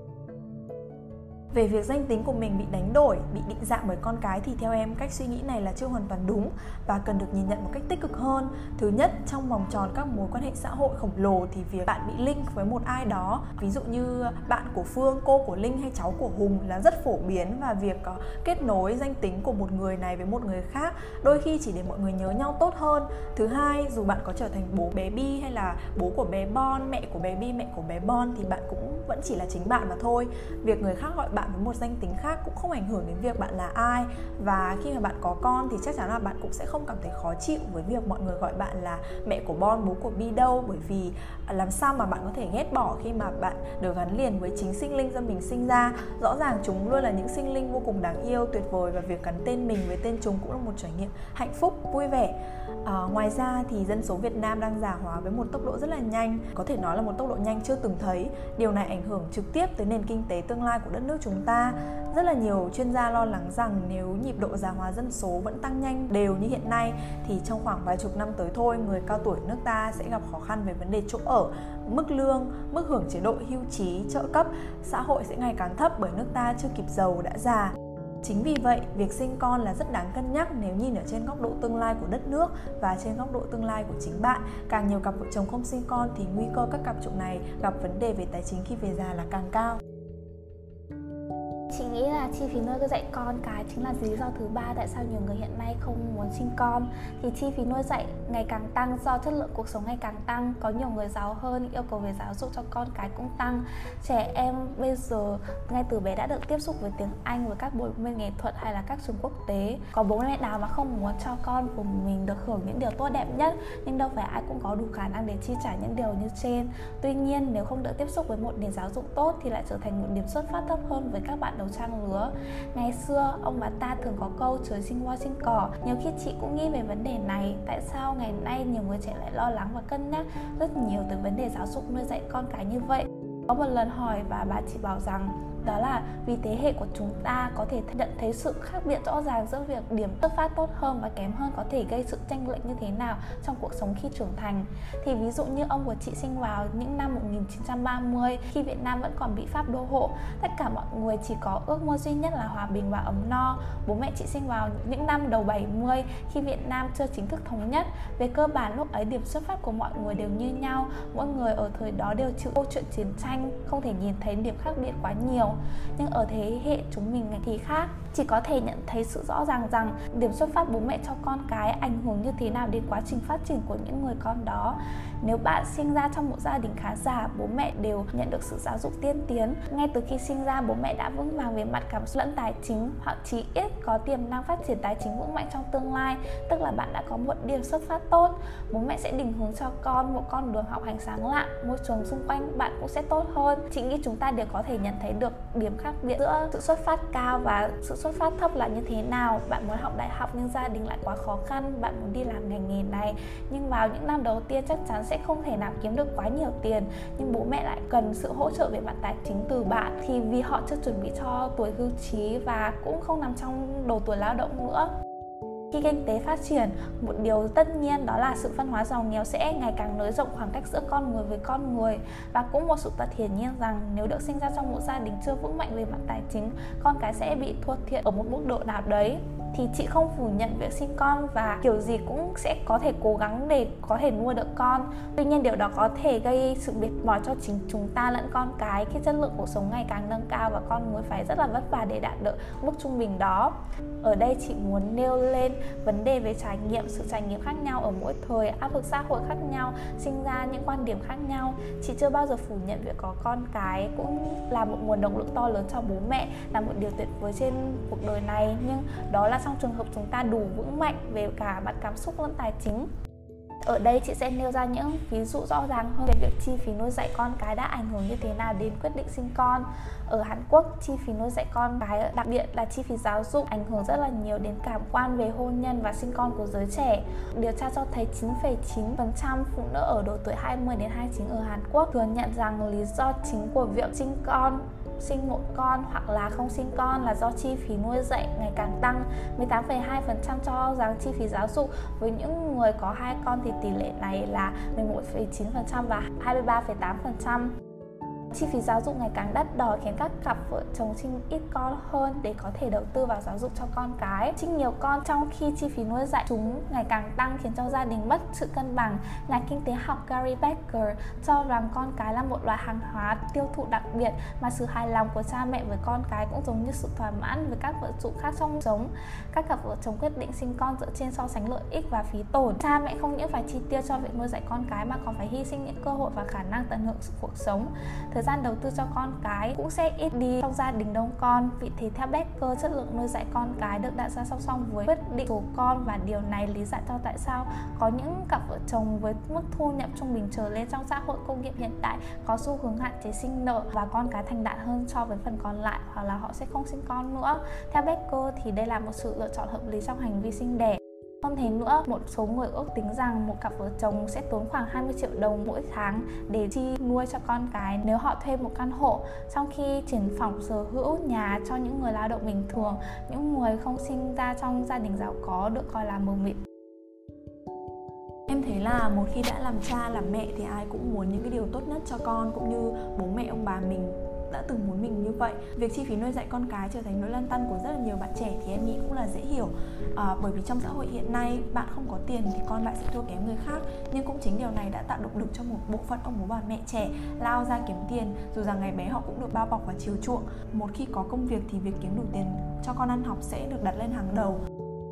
về việc danh tính của mình bị đánh đổi, bị định dạng bởi con cái thì theo em, cách suy nghĩ này là chưa hoàn toàn đúng và cần được nhìn nhận một cách tích cực hơn. Thứ nhất, trong vòng tròn các mối quan hệ xã hội khổng lồ thì việc bạn bị link với một ai đó, ví dụ như bạn của phương, cô của linh hay cháu của hùng là rất phổ biến và việc có kết nối danh tính của một người này với một người khác đôi khi chỉ để mọi người nhớ nhau tốt hơn. Thứ hai, dù bạn có trở thành bố bé bi hay là bố của bé bon, mẹ của bé bi, mẹ của bé bon thì bạn cũng vẫn chỉ là chính bạn mà thôi. Việc người khác gọi bạn với một danh tính khác cũng không ảnh hưởng đến việc bạn là ai. Và khi mà bạn có con thì chắc chắn là bạn cũng sẽ không cảm thấy khó chịu với việc mọi người gọi bạn là mẹ của Bon, bố của Bi đâu. Bởi vì làm sao mà bạn có thể ghét bỏ khi mà bạn được gắn liền với chính sinh linh do mình sinh ra. Rõ ràng chúng luôn là những sinh linh vô cùng đáng yêu tuyệt vời và việc gắn tên mình với tên chúng cũng là một trải nghiệm hạnh phúc vui vẻ à, ngoài ra thì dân số Việt Nam đang già hóa với một tốc độ rất là nhanh có thể nói là một tốc độ nhanh chưa từng thấy. Điều này ảnh hưởng trực tiếp tới nền kinh tế tương lai của đất nước chúng chúng ta. Rất là nhiều chuyên gia lo lắng rằng nếu nhịp độ già hóa dân số vẫn tăng nhanh đều như hiện nay thì trong khoảng vài chục năm tới thôi người cao tuổi nước ta sẽ gặp khó khăn về vấn đề chỗ ở mức lương mức hưởng chế độ hưu trí trợ cấp xã hội sẽ ngày càng thấp bởi nước ta chưa kịp giàu đã già. Chính vì vậy, việc sinh con là rất đáng cân nhắc nếu nhìn ở trên góc độ tương lai của đất nước và trên góc độ tương lai của chính bạn. Càng nhiều cặp vợ chồng không sinh con thì nguy cơ các cặp trụ này gặp vấn đề về tài chính khi về già là càng cao nghĩ là chi phí nuôi dạy con cái chính là lý do thứ ba tại sao nhiều người hiện nay không muốn sinh con. Thì chi phí nuôi dạy ngày càng tăng, do chất lượng cuộc sống ngày càng tăng, có nhiều người giàu hơn, yêu cầu về giáo dục cho con cái cũng tăng. Trẻ em bây giờ, ngay từ bé đã được tiếp xúc với tiếng anh, với các bộ môn nghệ thuật hay là các trường quốc tế. Có bố mẹ nào mà không muốn cho con của mình được hưởng những điều tốt đẹp nhất, nhưng đâu phải ai cũng có đủ khả năng để chi trả những điều như trên. Tuy nhiên, nếu không được tiếp xúc với một nền giáo dục tốt thì lại trở thành một điểm xuất phát thấp hơn với các bạn đầu trang lứa ngày xưa, ông bà ta thường có câu trời sinh hoa sinh cỏ nhiều khi chị cũng nghĩ về vấn đề này. Tại sao ngày nay nhiều người trẻ lại lo lắng và cân nhắc rất nhiều từ vấn đề giáo dục nuôi dạy con cái như vậy? Có một lần hỏi và bà chị bảo rằng đó là vì thế hệ của chúng ta có thể nhận thấy sự khác biệt rõ ràng giữa việc điểm xuất phát tốt hơn và kém hơn có thể gây sự tranh lệch như thế nào trong cuộc sống khi trưởng thành. Thì ví dụ như ông của chị sinh vào những năm 1930 khi Việt Nam vẫn còn bị Pháp đô hộ, tất cả mọi người chỉ có ước mơ duy nhất là hòa bình và ấm no. Bố mẹ chị sinh vào những năm đầu 70 khi Việt Nam chưa chính thức thống nhất. Về cơ bản, lúc ấy điểm xuất phát của mọi người đều như nhau. Mỗi người ở thời đó đều chịu câu chuyện chiến tranh, không thể nhìn thấy điểm khác biệt quá nhiều nhưng ở thế hệ chúng mình thì khác chỉ có thể nhận thấy sự rõ ràng rằng điểm xuất phát bố mẹ cho con cái ảnh hưởng như thế nào đến quá trình phát triển của những người con đó. Nếu bạn sinh ra trong một gia đình khá giả bố mẹ đều nhận được sự giáo dục tiên tiến. Ngay từ khi sinh ra, bố mẹ đã vững vàng về mặt cảm xúc lẫn tài chính hoặc chí ít có tiềm năng phát triển tài chính vững mạnh trong tương lai, tức là bạn đã có một điểm xuất phát tốt. Bố mẹ sẽ định hướng cho con một con đường học hành sáng lạ môi trường xung quanh bạn cũng sẽ tốt hơn. Chị nghĩ chúng ta đều có thể nhận thấy được điểm khác biệt giữa sự xuất phát cao và sự xuất phát thấp là như thế nào? Bạn muốn học đại học nhưng gia đình lại quá khó khăn, bạn muốn đi làm ngành nghề này. Nhưng vào những năm đầu tiên chắc chắn sẽ không thể nào kiếm được quá nhiều tiền. Nhưng bố mẹ lại cần sự hỗ trợ về mặt tài chính từ bạn. Thì vì họ chưa chuẩn bị cho tuổi hưu trí và cũng không nằm trong độ tuổi lao động nữa khi kinh tế phát triển, một điều tất nhiên đó là sự phân hóa giàu nghèo sẽ ngày càng nới rộng khoảng cách giữa con người với con người. Và cũng một sự thật hiển nhiên rằng nếu được sinh ra trong một gia đình chưa vững mạnh về mặt tài chính, con cái sẽ bị thua thiệt ở một mức độ nào đấy thì chị không phủ nhận việc sinh con và kiểu gì cũng sẽ có thể cố gắng để có thể nuôi được con. Tuy nhiên điều đó có thể gây sự mệt mỏi cho chính chúng ta lẫn con cái, khi chất lượng cuộc sống ngày càng nâng cao và con người phải rất là vất vả để đạt được mức trung bình đó. Ở đây chị muốn nêu lên vấn đề về trải nghiệm, sự trải nghiệm khác nhau ở mỗi thời, áp lực xã hội khác nhau, sinh ra những quan điểm khác nhau. Chị chưa bao giờ phủ nhận việc có con cái cũng là một nguồn động lực to lớn cho bố mẹ, là một điều tuyệt vời trên cuộc đời này. Nhưng đó là trong trường hợp chúng ta đủ vững mạnh về cả mặt cảm xúc lẫn tài chính ở đây chị sẽ nêu ra những ví dụ rõ ràng hơn về việc chi phí nuôi dạy con cái đã ảnh hưởng như thế nào đến quyết định sinh con. Ở Hàn Quốc chi phí nuôi dạy con cái đặc biệt là chi phí giáo dục ảnh hưởng rất là nhiều đến cảm quan về hôn nhân và sinh con của giới trẻ. Điều tra cho thấy 9,9% phụ nữ ở độ tuổi 20 đến 29 ở Hàn Quốc thừa nhận rằng lý do chính của việc sinh con sinh một con hoặc là không sinh con là do chi phí nuôi dạy ngày càng tăng. 18,2% cho rằng chi phí giáo dục. Với những người có hai con thì tỷ lệ này là 11,9% và 23,8% chi phí giáo dục ngày càng đắt đỏ khiến các cặp vợ chồng sinh ít con hơn để có thể đầu tư vào giáo dục cho con cái. Sinh nhiều con, trong khi chi phí nuôi dạy chúng ngày càng tăng khiến cho gia đình mất sự cân bằng. Nhà kinh tế học Gary Becker cho rằng con cái là một loại hàng hóa tiêu thụ đặc biệt mà sự hài lòng của cha mẹ với con cái cũng giống như sự thỏa mãn với các vợ trụ khác trong sống. Các cặp vợ chồng quyết định sinh con dựa trên so sánh lợi ích và phí tổn. Cha mẹ không những phải chi tiêu cho việc nuôi dạy con cái mà còn phải hy sinh những cơ hội và khả năng tận hưởng sự cuộc sống. Thời thời gian đầu tư cho con cái cũng sẽ ít đi trong gia đình đông con. Vì thế theo Becker, chất lượng nuôi dạy con cái được đặt ra song song với quyết định của con. Và điều này lý giải cho tại sao có những cặp vợ chồng với mức thu nhập trung bình trở lên trong xã hội công nghiệp hiện tại có xu hướng hạn chế sinh nợ và con cái thành đạt hơn so với phần còn lại hoặc là họ sẽ không sinh con nữa. Theo Becker thì đây là một sự lựa chọn hợp lý trong hành vi sinh đẻ hơn thế nữa, một số người ước tính rằng một cặp vợ chồng sẽ tốn khoảng 20 triệu đồng mỗi tháng để chi nuôi cho con cái nếu họ thuê một căn hộ, trong khi triển phòng sở hữu nhà cho những người lao động bình thường, những người không sinh ra trong gia đình giàu có được coi là mờ mịt. Em thấy là một khi đã làm cha làm mẹ thì ai cũng muốn những cái điều tốt nhất cho con cũng như bố mẹ ông bà mình đã từng muốn mình như vậy. Việc chi phí nuôi dạy con cái trở thành nỗi lăn tăn của rất là nhiều bạn trẻ thì em nghĩ cũng là dễ hiểu. À, bởi vì trong xã hội hiện nay bạn không có tiền thì con bạn sẽ thua kém người khác. Nhưng cũng chính điều này đã tạo động lực cho một bộ phận ông bố bà mẹ trẻ lao ra kiếm tiền. Dù rằng ngày bé họ cũng được bao bọc và chiều chuộng. Một khi có công việc thì việc kiếm đủ tiền cho con ăn học sẽ được đặt lên hàng đầu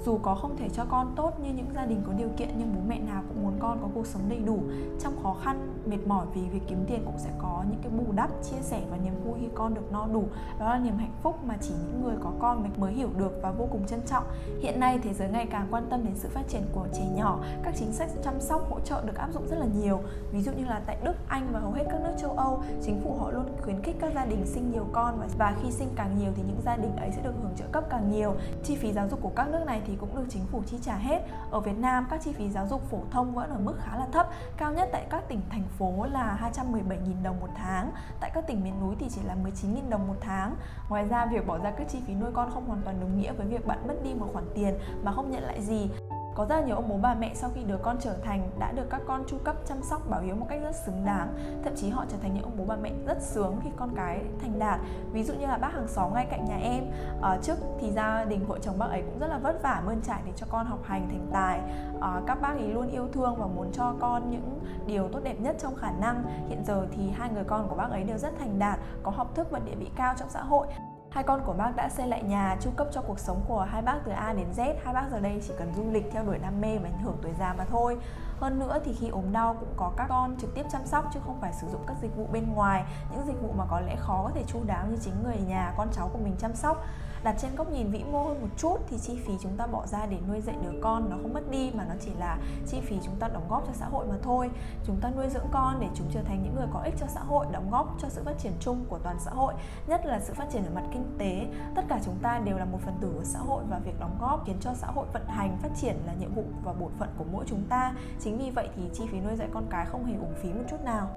dù có không thể cho con tốt như những gia đình có điều kiện, nhưng bố mẹ nào cũng muốn con có cuộc sống đầy đủ. Trong khó khăn, mệt mỏi vì việc kiếm tiền cũng sẽ có những cái bù đắp, chia sẻ và niềm vui khi con được no đủ. Đó là niềm hạnh phúc mà chỉ những người có con mới hiểu được và vô cùng trân trọng. Hiện nay, thế giới ngày càng quan tâm đến sự phát triển của trẻ nhỏ. Các chính sách chăm sóc, hỗ trợ được áp dụng rất là nhiều. Ví dụ như là tại Đức, Anh và hầu hết các nước châu Âu, chính phủ họ luôn khuyến khích các gia đình sinh nhiều con và khi sinh càng nhiều thì những gia đình ấy sẽ được hưởng trợ cấp càng nhiều. Chi phí giáo dục của các nước này thì cũng được chính phủ chi trả hết. Ở Việt Nam các chi phí giáo dục phổ thông vẫn ở mức khá là thấp, cao nhất tại các tỉnh thành phố là 217.000 đồng một tháng, tại các tỉnh miền núi thì chỉ là 19.000 đồng một tháng. Ngoài ra việc bỏ ra các chi phí nuôi con không hoàn toàn đồng nghĩa với việc bạn mất đi một khoản tiền mà không nhận lại gì có rất là nhiều ông bố bà mẹ sau khi đứa con trưởng thành đã được các con chu cấp chăm sóc bảo hiếu một cách rất xứng đáng. Thậm chí họ trở thành những ông bố bà mẹ rất sướng khi con cái thành đạt. Ví dụ như là bác hàng xóm ngay cạnh nhà em uh, trước thì gia đình vợ chồng bác ấy cũng rất là vất vả mơn trải để cho con học hành thành tài. Ờ, các bác ấy luôn yêu thương và muốn cho con những điều tốt đẹp nhất trong khả năng. Hiện giờ thì hai người con của bác ấy đều rất thành đạt có học thức và địa vị cao trong xã hội. Hai con của bác đã xây lại nhà, chu cấp cho cuộc sống của hai bác từ A đến Z. Hai bác giờ đây chỉ cần du lịch theo đuổi đam mê và ảnh hưởng tuổi già mà thôi. Hơn nữa thì khi ốm đau cũng có các con trực tiếp chăm sóc chứ không phải sử dụng các dịch vụ bên ngoài, những dịch vụ mà có lẽ khó có thể chu đáo như chính người nhà, con cháu của mình chăm sóc đặt trên góc nhìn vĩ mô hơn một chút thì chi phí chúng ta bỏ ra để nuôi dạy đứa con nó không mất đi, mà nó chỉ là chi phí chúng ta đóng góp cho xã hội mà thôi. Chúng ta nuôi dưỡng con để chúng trở thành những người có ích cho xã hội, đóng góp cho sự phát triển chung của toàn xã hội, nhất là sự phát triển ở mặt kinh tế. Tất cả chúng ta đều là một phần tử của xã hội và việc đóng góp khiến cho xã hội vận hành, phát triển là nhiệm vụ và bổn phận của mỗi chúng ta. Chính vì vậy thì chi phí nuôi dạy con cái không hề uổng phí một chút nào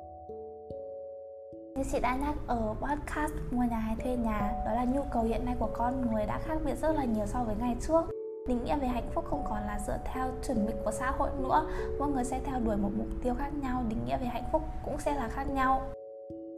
như chị đã nhắc ở podcast mua nhà hay thuê nhà đó là nhu cầu hiện nay của con người đã khác biệt rất là nhiều so với ngày trước. Định nghĩa về hạnh phúc không còn là dựa theo chuẩn mực của xã hội nữa. Mỗi người sẽ theo đuổi một mục tiêu khác nhau định nghĩa về hạnh phúc cũng sẽ là khác nhau.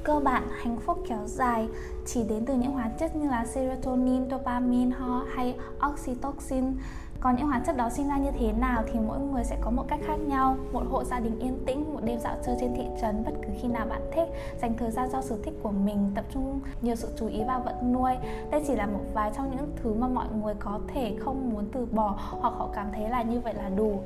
Cơ bản hạnh phúc kéo dài chỉ đến từ những hóa chất như là serotonin, dopamine ho hay oxytocin còn những hóa chất đó sinh ra như thế nào thì mỗi người sẽ có một cách khác nhau. Một hộ gia đình yên tĩnh, một đêm dạo chơi trên thị trấn, bất cứ khi nào bạn thích. Dành thời gian do sở thích của mình, tập trung nhiều sự chú ý vào vật nuôi. Đây chỉ là một vài trong những thứ mà mọi người có thể không muốn từ bỏ hoặc họ cảm thấy là như vậy là đủ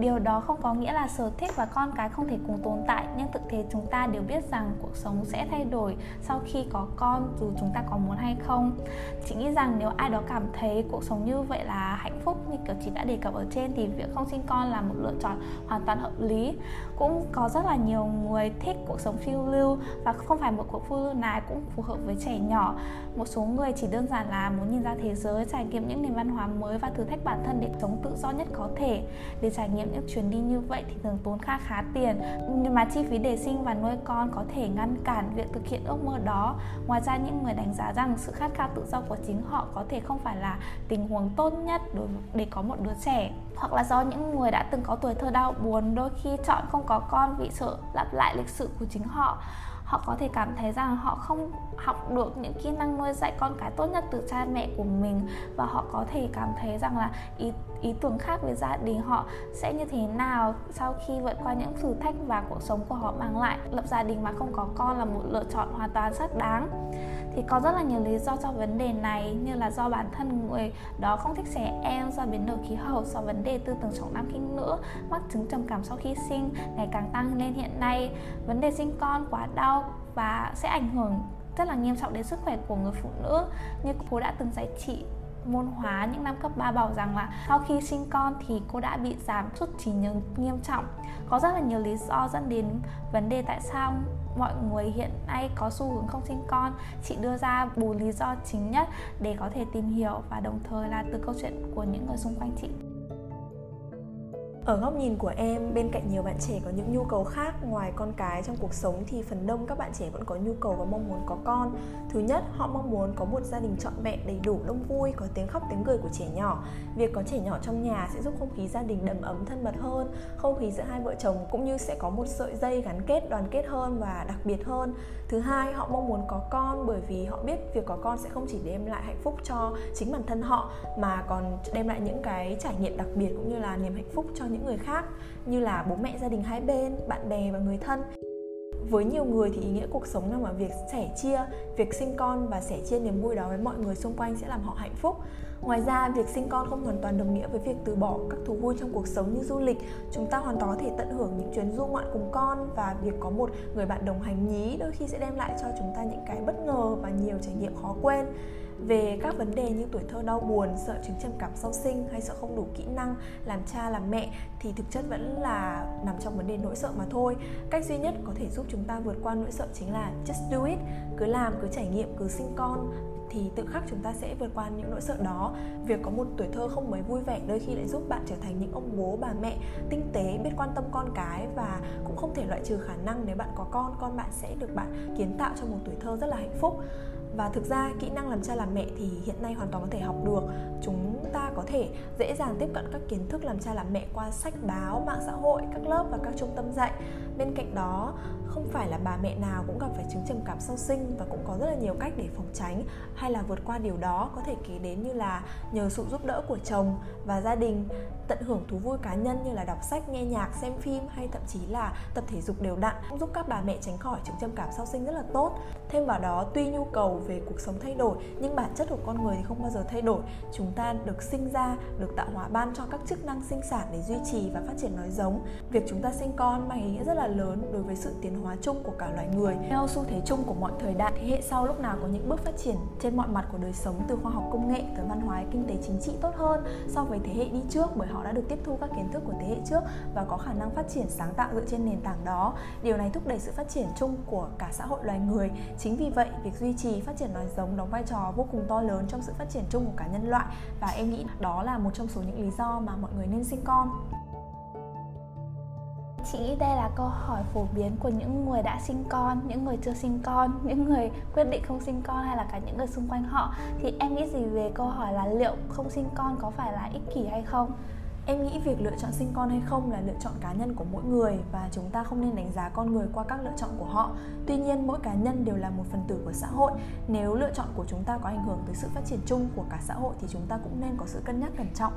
điều đó không có nghĩa là sở thích và con cái không thể cùng tồn tại, nhưng thực tế chúng ta đều biết rằng cuộc sống sẽ thay đổi sau khi có con, dù chúng ta có muốn hay không. Chị nghĩ rằng nếu ai đó cảm thấy cuộc sống như vậy là hạnh phúc, như kiểu chị đã đề cập ở trên, thì việc không sinh con là một lựa chọn hoàn toàn hợp lý. Cũng có rất là nhiều người thích cuộc sống phiêu lưu và không phải một cuộc phiêu lưu nào cũng phù hợp với trẻ nhỏ. Một số người chỉ đơn giản là muốn nhìn ra thế giới, trải nghiệm những nền văn hóa mới và thử thách bản thân để sống tự do nhất có thể. Để trải nghiệm những chuyến đi như vậy thì thường tốn khá khá tiền. Nhưng mà chi phí để sinh và nuôi con có thể ngăn cản việc thực hiện ước mơ đó. Ngoài ra những người đánh giá rằng sự khát khao tự do của chính họ có thể không phải là tình huống tốt nhất đối để có một đứa trẻ. Hoặc là do những người đã từng có tuổi thơ đau buồn, đôi khi chọn không có con vì sợ lặp lại lịch sử của chính họ họ có thể cảm thấy rằng họ không học được những kỹ năng nuôi dạy con cái tốt nhất từ cha mẹ của mình. Và họ có thể cảm thấy rằng là ý ý tưởng khác về gia đình họ sẽ như thế nào sau khi vượt qua những thử thách và cuộc sống của họ mang lại. Lập gia đình mà không có con là một lựa chọn hoàn toàn xác đáng. Thì có rất là nhiều lý do cho vấn đề này, như là do bản thân người đó không thích trẻ em, do biến đổi khí hậu, do vấn đề tư tưởng trọng nam khinh nữ, mắc chứng trầm cảm sau khi sinh ngày càng tăng lên hiện nay. Vấn đề sinh con quá đau và sẽ ảnh hưởng rất là nghiêm trọng đến sức khỏe của người phụ nữ. Như cô đã từng dạy chị môn hóa những năm cấp 3 bảo rằng là sau khi sinh con thì cô đã bị giảm sút trí nhớ nghiêm trọng. Có rất là nhiều lý do dẫn đến vấn đề tại sao mọi người hiện nay có xu hướng không sinh con. Chị đưa ra bốn lý do chính nhất để có thể tìm hiểu và đồng thời là từ câu chuyện của những người xung quanh chị ở góc nhìn của em, bên cạnh nhiều bạn trẻ có những nhu cầu khác ngoài con cái trong cuộc sống thì phần đông các bạn trẻ vẫn có nhu cầu và mong muốn có con. Thứ nhất, họ mong muốn có một gia đình trọn vẹn, đầy đủ, đông vui, có tiếng khóc tiếng cười của trẻ nhỏ. Việc có trẻ nhỏ trong nhà sẽ giúp không khí gia đình đầm ấm thân mật hơn, không khí giữa hai vợ chồng cũng như sẽ có một sợi dây gắn kết, đoàn kết hơn và đặc biệt hơn. Thứ hai, họ mong muốn có con bởi vì họ biết việc có con sẽ không chỉ đem lại hạnh phúc cho chính bản thân họ mà còn đem lại những cái trải nghiệm đặc biệt cũng như là niềm hạnh phúc cho những người khác, như là bố mẹ, gia đình hai bên, bạn bè và người thân. Với nhiều người thì ý nghĩa cuộc sống nằm ở việc sẻ chia, việc sinh con và sẻ chia niềm vui đó với mọi người xung quanh sẽ làm họ hạnh phúc. Ngoài ra, việc sinh con không hoàn toàn đồng nghĩa với việc từ bỏ các thú vui trong cuộc sống như du lịch. Chúng ta hoàn toàn có thể tận hưởng những chuyến du ngoạn cùng con và việc có một người bạn đồng hành nhí đôi khi sẽ đem lại cho chúng ta những cái bất ngờ và nhiều trải nghiệm khó quên về các vấn đề như tuổi thơ đau buồn, sợ chứng trầm cảm sau sinh hay sợ không đủ kỹ năng làm cha làm mẹ thì thực chất vẫn là nằm trong vấn đề nỗi sợ mà thôi. Cách duy nhất có thể giúp chúng ta vượt qua nỗi sợ chính là just do it, cứ làm, cứ trải nghiệm, cứ sinh con thì tự khắc chúng ta sẽ vượt qua những nỗi sợ đó việc có một tuổi thơ không mấy vui vẻ đôi khi lại giúp bạn trở thành những ông bố bà mẹ tinh tế biết quan tâm con cái và cũng không thể loại trừ khả năng nếu bạn có con con bạn sẽ được bạn kiến tạo cho một tuổi thơ rất là hạnh phúc và thực ra kỹ năng làm cha làm mẹ thì hiện nay hoàn toàn có thể học được. Chúng ta có thể dễ dàng tiếp cận các kiến thức làm cha làm mẹ qua sách báo, mạng xã hội, các lớp và các trung tâm dạy. Bên cạnh đó không phải là bà mẹ nào cũng gặp phải chứng trầm cảm sau sinh và cũng có rất là nhiều cách để phòng tránh hay là vượt qua điều đó, có thể kể đến như là nhờ sự giúp đỡ của chồng và gia đình, tận hưởng thú vui cá nhân như là đọc sách, nghe nhạc, xem phim hay thậm chí là tập thể dục đều đặn, cũng giúp các bà mẹ tránh khỏi chứng trầm cảm sau sinh rất là tốt. Thêm vào đó, tuy nhu cầu về cuộc sống thay đổi, nhưng bản chất của con người thì không bao giờ thay đổi. Chúng ta được sinh ra, được tạo hóa ban cho các chức năng sinh sản để duy trì và phát triển nói giống việc chúng ta sinh con mang ý nghĩa rất là lớn đối với sự tiến hóa chung của cả loài người. Theo xu thế chung của mọi thời đại, thế hệ sau lúc nào có những bước phát triển trên mọi mặt của đời sống, từ khoa học công nghệ tới văn hóa, kinh tế, chính trị tốt hơn so với thế hệ đi trước bởi họ đã được tiếp thu các kiến thức của thế hệ trước và có khả năng phát triển sáng tạo dựa trên nền tảng đó. Điều này thúc đẩy sự phát triển chung của cả xã hội loài người. Chính vì vậy, việc duy trì, phát triển loài giống đóng vai trò vô cùng to lớn trong sự phát triển chung của cả nhân loại và em nghĩ đó là một trong số những lý do mà mọi người nên sinh con chị nghĩ đây là câu hỏi phổ biến của những người đã sinh con, những người chưa sinh con, những người quyết định không sinh con hay là cả những người xung quanh họ thì em nghĩ gì về câu hỏi là liệu không sinh con có phải là ích kỷ hay không Em nghĩ việc lựa chọn sinh con hay không là lựa chọn cá nhân của mỗi người và chúng ta không nên đánh giá con người qua các lựa chọn của họ. Tuy nhiên, mỗi cá nhân đều là một phần tử của xã hội. Nếu lựa chọn của chúng ta có ảnh hưởng tới sự phát triển chung của cả xã hội thì chúng ta cũng nên có sự cân nhắc cẩn trọng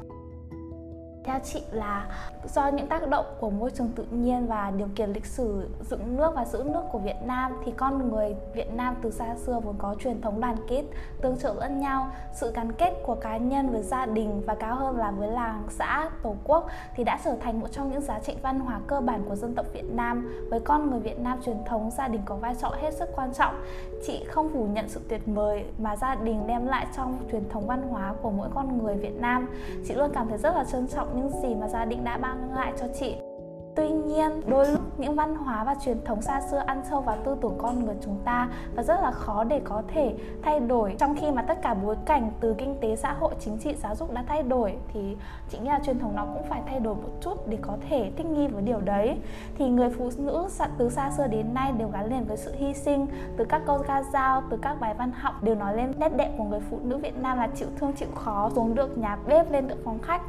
theo chị là do những tác động của môi trường tự nhiên và điều kiện lịch sử dựng nước và giữ nước của Việt Nam thì con người Việt Nam từ xa xưa vốn có truyền thống đoàn kết, tương trợ lẫn nhau, sự gắn kết của cá nhân với gia đình và cao hơn là với làng, xã, tổ quốc thì đã trở thành một trong những giá trị văn hóa cơ bản của dân tộc Việt Nam. Với con người Việt Nam truyền thống gia đình có vai trò hết sức quan trọng. Chị không phủ nhận sự tuyệt vời mà gia đình đem lại trong truyền thống văn hóa của mỗi con người Việt Nam. Chị luôn cảm thấy rất là trân trọng những gì mà gia đình đã mang lại cho chị. Tuy nhiên, đôi lúc những văn hóa và truyền thống xa xưa ăn sâu vào tư tưởng con người chúng ta và rất là khó để có thể thay đổi. Trong khi mà tất cả bối cảnh từ kinh tế, xã hội, chính trị, giáo dục đã thay đổi thì chị nghĩ là truyền thống nó cũng phải thay đổi một chút để có thể thích nghi với điều đấy. Thì người phụ nữ từ xa xưa đến nay đều gắn liền với sự hy sinh từ các câu ca dao, từ các bài văn học đều nói lên nét đẹp của người phụ nữ Việt Nam là chịu thương chịu khó, xuống được nhà bếp lên được phòng khách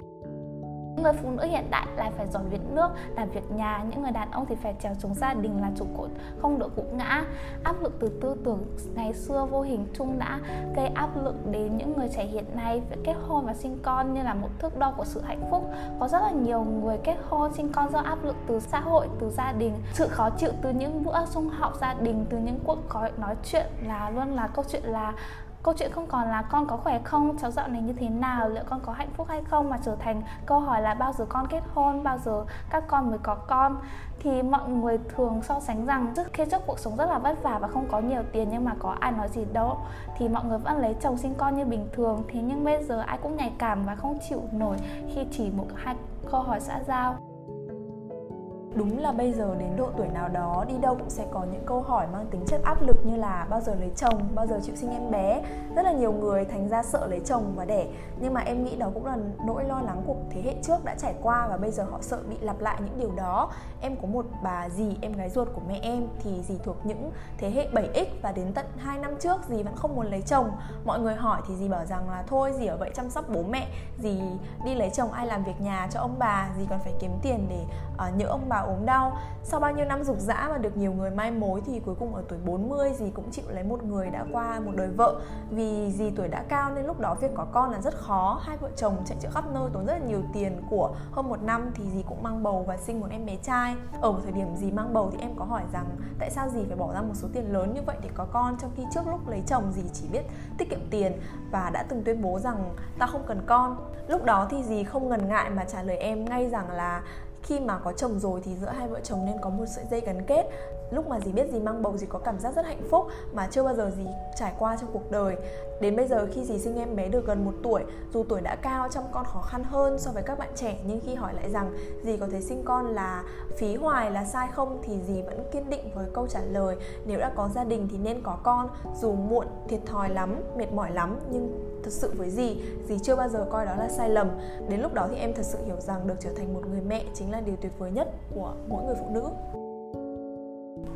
người phụ nữ hiện đại lại phải dọn việc nước, làm việc nhà. Những người đàn ông thì phải trèo chống gia đình là trụ cột không được gục ngã. Áp lực từ tư tưởng ngày xưa vô hình chung đã gây áp lực đến những người trẻ hiện nay. Việc kết hôn và sinh con như là một thước đo của sự hạnh phúc. Có rất là nhiều người kết hôn, sinh con do áp lực từ xã hội, từ gia đình. Sự khó chịu từ những bữa sung họp gia đình, từ những cuộc nói chuyện là luôn là câu chuyện là câu chuyện không còn là con có khỏe không, cháu dạo này như thế nào, liệu con có hạnh phúc hay không mà trở thành câu hỏi là bao giờ con kết hôn, bao giờ các con mới có con. Thì mọi người thường so sánh rằng trước khi trước cuộc sống rất là vất vả và không có nhiều tiền nhưng mà có ai nói gì đâu. Thì mọi người vẫn lấy chồng sinh con như bình thường, thế nhưng bây giờ ai cũng nhạy cảm và không chịu nổi khi chỉ một hai câu hỏi xã giao đúng là bây giờ đến độ tuổi nào đó đi đâu cũng sẽ có những câu hỏi mang tính chất áp lực như là bao giờ lấy chồng bao giờ chịu sinh em bé. Rất là nhiều người thành ra sợ lấy chồng và đẻ. Nhưng mà em nghĩ đó cũng là nỗi lo lắng của thế hệ trước đã trải qua và bây giờ họ sợ bị lặp lại những điều đó. Em có một bà dì em gái ruột của mẹ em thì dì thuộc những thế hệ 7x và đến tận 2 năm trước dì vẫn không muốn lấy chồng. Mọi người hỏi thì dì bảo rằng là thôi dì ở vậy chăm sóc bố mẹ dì đi lấy chồng ai làm việc nhà cho ông bà dì còn phải kiếm tiền để ờ, uh, nhớ ông bà ốm đau. Sau bao nhiêu năm rục rã và được nhiều người mai mối thì cuối cùng ở tuổi 40 dì cũng chịu lấy một người đã qua một đời vợ. Vì dì tuổi đã cao nên lúc đó việc có con là rất khó. Hai vợ chồng chạy chữa khắp nơi tốn rất là nhiều tiền của hơn một năm thì dì cũng mang bầu và sinh một em bé trai. Ở một thời điểm dì mang bầu thì em có hỏi rằng tại sao dì phải bỏ ra một số tiền lớn như vậy để có con, trong khi trước lúc lấy chồng dì chỉ biết tiết kiệm tiền và đã từng tuyên bố rằng ta không cần con. Lúc đó thì dì không ngần ngại mà trả lời em ngay rằng là khi mà có chồng rồi thì giữa hai vợ chồng nên có một sợi dây gắn kết. Lúc mà dì biết dì mang bầu, dì có cảm giác rất hạnh phúc mà chưa bao giờ dì trải qua trong cuộc đời. Đến bây giờ khi dì sinh em bé được gần một tuổi, dù tuổi đã cao chăm con khó khăn hơn so với các bạn trẻ, nhưng khi hỏi lại rằng dì có thấy sinh con là phí hoài, là sai không thì dì vẫn kiên định với câu trả lời. Nếu đã có gia đình thì nên có con, dù muộn, thiệt thòi lắm, mệt mỏi lắm, nhưng thật sự với dì dì chưa bao giờ coi đó là sai lầm. Đến lúc đó thì em thật sự hiểu rằng được trở thành một người mẹ chính là điều tuyệt vời nhất của mỗi người phụ nữ.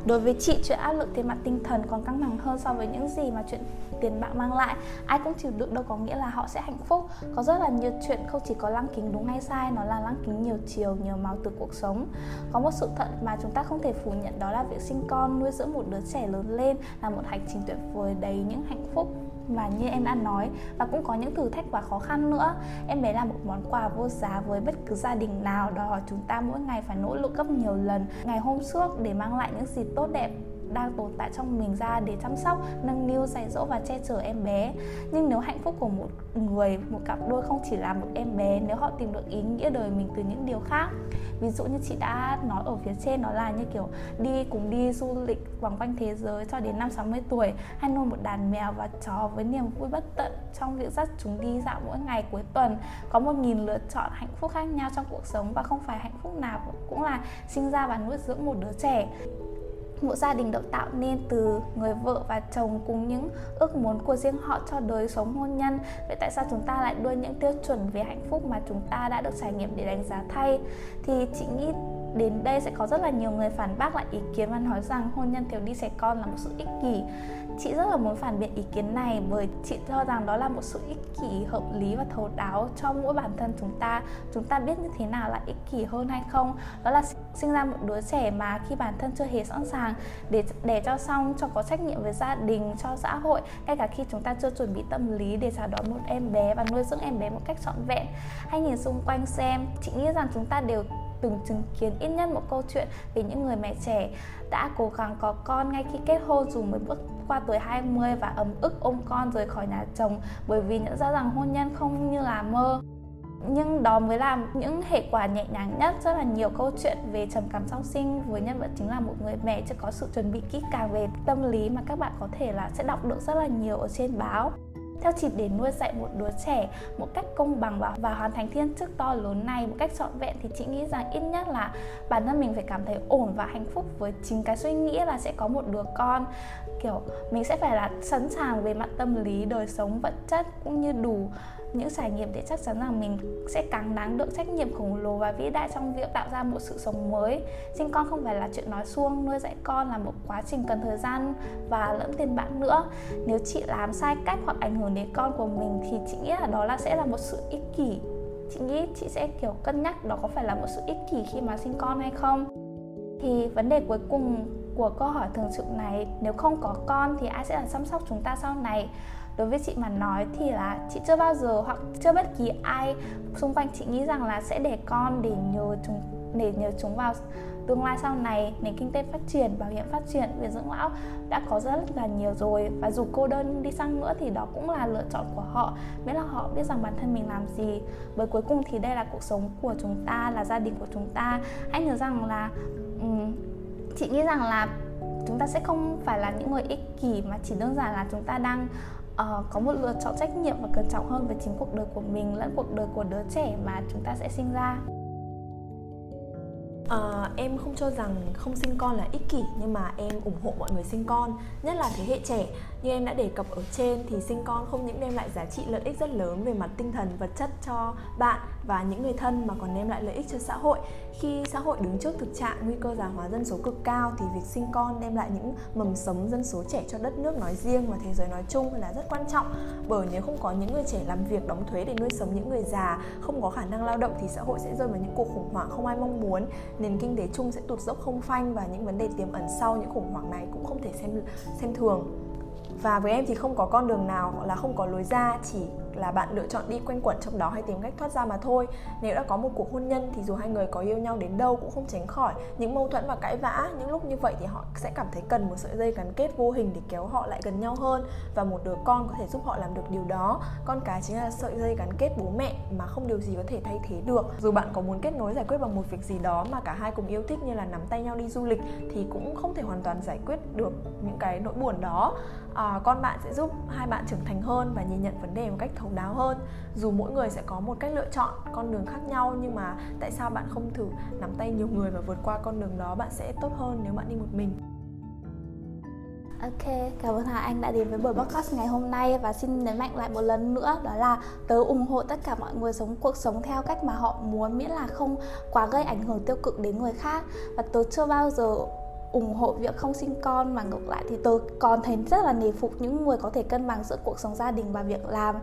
Đối với chị, chuyện áp lực tiền mặt tinh thần còn căng thẳng hơn so với những gì mà chuyện tiền bạc mang lại. Ai cũng chịu đựng đâu có nghĩa là họ sẽ hạnh phúc. Có rất là nhiều chuyện không chỉ có lăng kính đúng hay sai, nó là lăng kính nhiều chiều, nhiều màu từ cuộc sống. Có một sự thật mà chúng ta không thể phủ nhận đó là việc sinh con nuôi dưỡng một đứa trẻ lớn lên là một hành trình tuyệt vời đầy những hạnh phúc và như em đã nói, và cũng có những thử thách và khó khăn nữa. Em bé là một món quà vô giá với bất cứ gia đình nào. Đòi hỏi chúng ta mỗi ngày phải nỗ lực gấp nhiều lần. Ngày hôm trước để mang lại những gì tốt đẹp đang tồn tại trong mình ra để chăm sóc, nâng niu, dạy dỗ và che chở em bé. Nhưng nếu hạnh phúc của một người, một cặp đôi không chỉ là một em bé, nếu họ tìm được ý nghĩa đời mình từ những điều khác. Ví dụ như chị đã nói ở phía trên đó là như kiểu đi cùng đi du lịch vòng quanh thế giới cho đến năm 60 tuổi hay nuôi một đàn mèo và chó với niềm vui bất tận trong việc dắt chúng đi dạo mỗi ngày cuối tuần. Có một nghìn lựa chọn hạnh phúc khác nhau trong cuộc sống và không phải hạnh phúc nào cũng là sinh ra và nuôi dưỡng một đứa trẻ một gia đình được tạo nên từ người vợ và chồng cùng những ước muốn của riêng họ cho đời sống hôn nhân. Vậy tại sao chúng ta lại đưa những tiêu chuẩn về hạnh phúc mà chúng ta đã được trải nghiệm để đánh giá thay? Thì chị nghĩ đến đây sẽ có rất là nhiều người phản bác lại ý kiến và nói rằng hôn nhân thiếu đi trẻ con là một sự ích kỷ chị rất là muốn phản biện ý kiến này bởi chị cho rằng đó là một sự ích kỷ hợp lý và thấu đáo cho mỗi bản thân chúng ta. Chúng ta biết như thế nào là ích kỷ hơn hay không? Đó là sinh ra một đứa trẻ mà khi bản thân chưa hề sẵn sàng để để cho xong, cho có trách nhiệm với gia đình, cho xã hội ngay cả khi chúng ta chưa chuẩn bị tâm lý để chào đón một em bé và nuôi dưỡng em bé một cách trọn vẹn. Hãy nhìn xung quanh xem, chị nghĩ rằng chúng ta đều từng chứng kiến ít nhất một câu chuyện về những người mẹ trẻ đã cố gắng có con ngay khi kết hôn dù mới bước qua tuổi 20 và ấm ức ôm con rời khỏi nhà chồng bởi vì nhận ra rằng hôn nhân không như là mơ. Nhưng đó mới là những hệ quả nhẹ nhàng nhất, rất là nhiều câu chuyện về trầm cảm sau sinh với nhân vật chính là một người mẹ chưa có sự chuẩn bị kỹ càng về tâm lý mà các bạn có thể là sẽ đọc được rất là nhiều ở trên báo theo chị để nuôi dạy một đứa trẻ một cách công bằng và, và hoàn thành thiên chức to lớn này một cách trọn vẹn thì chị nghĩ rằng ít nhất là bản thân mình phải cảm thấy ổn và hạnh phúc với chính cái suy nghĩ là sẽ có một đứa con. Kiểu mình sẽ phải là sẵn sàng về mặt tâm lý đời sống vật chất cũng như đủ những trải nghiệm để chắc chắn rằng mình sẽ càng đáng được trách nhiệm khổng lồ và vĩ đại trong việc tạo ra một sự sống mới. Sinh con không phải là chuyện nói suông, nuôi dạy con là một quá trình cần thời gian và lẫn tiền bạc nữa. Nếu chị làm sai cách hoặc ảnh hưởng đến con của mình thì chị nghĩ là đó là sẽ là một sự ích kỷ. Chị nghĩ chị sẽ kiểu cân nhắc đó có phải là một sự ích kỷ khi mà sinh con hay không. Thì vấn đề cuối cùng của câu hỏi thường trực này, nếu không có con thì ai sẽ là chăm sóc chúng ta sau này? Đối với chị mà nói thì là chị chưa bao giờ hoặc chưa bất kỳ ai xung quanh chị nghĩ rằng là sẽ để con để nhờ chúng để nhờ chúng vào tương lai sau này nền kinh tế phát triển bảo hiểm phát triển viện dưỡng lão đã có rất là nhiều rồi. Và dù cô đơn đi sang nữa thì đó cũng là lựa chọn của họ miễn là họ biết rằng bản thân mình làm gì. Bởi cuối cùng thì đây là cuộc sống của chúng ta là gia đình của chúng ta. Hãy nhớ rằng là um, chị nghĩ rằng là chúng ta sẽ không phải là những người ích kỷ mà chỉ đơn giản là chúng ta đang uh, có một lựa chọn trách nhiệm và cẩn trọng hơn với chính cuộc đời của mình lẫn cuộc đời của đứa trẻ mà chúng ta sẽ sinh ra. À, em không cho rằng không sinh con là ích kỷ nhưng mà em ủng hộ mọi người sinh con nhất là thế hệ trẻ như em đã đề cập ở trên thì sinh con không những đem lại giá trị lợi ích rất lớn về mặt tinh thần vật chất cho bạn và những người thân mà còn đem lại lợi ích cho xã hội. Khi xã hội đứng trước thực trạng nguy cơ già hóa dân số cực cao thì việc sinh con đem lại những mầm sống dân số trẻ cho đất nước nói riêng và thế giới nói chung là rất quan trọng. Bởi nếu không có những người trẻ làm việc, đóng thuế để nuôi sống những người già, không có khả năng lao động thì xã hội sẽ rơi vào những cuộc khủng hoảng không ai mong muốn. Nền kinh tế chung sẽ tụt dốc không phanh và những vấn đề tiềm ẩn sau những khủng hoảng này cũng không thể xem xem thường và với em thì không có con đường nào là không có lối ra, chỉ là bạn lựa chọn đi quanh quẩn trong đó hay tìm cách thoát ra mà thôi. Nếu đã có một cuộc hôn nhân thì dù hai người có yêu nhau đến đâu cũng không tránh khỏi. Những mâu thuẫn và cãi vã những lúc như vậy thì họ sẽ cảm thấy cần một sợi dây gắn kết vô hình để kéo họ lại gần nhau hơn. Và một đứa con có thể giúp họ làm được điều đó. Con cái chính là sợi dây gắn kết bố mẹ mà không điều gì có thể thay thế được. Dù bạn có muốn kết nối giải quyết bằng một việc gì đó mà cả hai cùng yêu thích như là nắm tay nhau đi du lịch thì cũng không thể hoàn toàn giải quyết được những cái nỗi buồn đó. À, con bạn sẽ giúp hai bạn trưởng thành hơn và nhìn nhận vấn đề một cách thấu đáo hơn. Dù mỗi người sẽ có một cách lựa chọn con đường khác nhau nhưng mà tại sao bạn không thử nắm tay nhiều người và vượt qua con đường đó bạn sẽ tốt hơn nếu bạn đi một mình? Ok, cảm ơn Hà Anh đã đến với buổi podcast ngày hôm nay và xin nhấn mạnh lại một lần nữa đó là tớ ủng hộ tất cả mọi người sống cuộc sống theo cách mà họ muốn miễn là không quá gây ảnh hưởng tiêu cực đến người khác. Và tớ chưa bao giờ ủng hộ việc không sinh con, mà ngược lại thì tớ còn thấy rất là nề phục những người có thể cân bằng giữa cuộc sống gia đình và việc làm.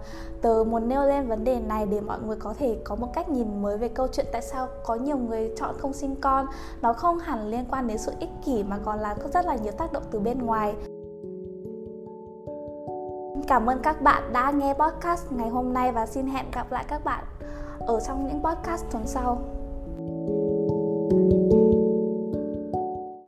Tớ muốn nêu lên vấn đề này để mọi người có thể có một cách nhìn mới về câu chuyện tại sao có nhiều người chọn không sinh con. Nó không hẳn liên quan đến sự ích kỷ mà còn là có rất là nhiều tác động từ bên ngoài. Cảm ơn các bạn đã nghe podcast ngày hôm nay và xin hẹn gặp lại các bạn ở trong những podcast tuần sau. thank you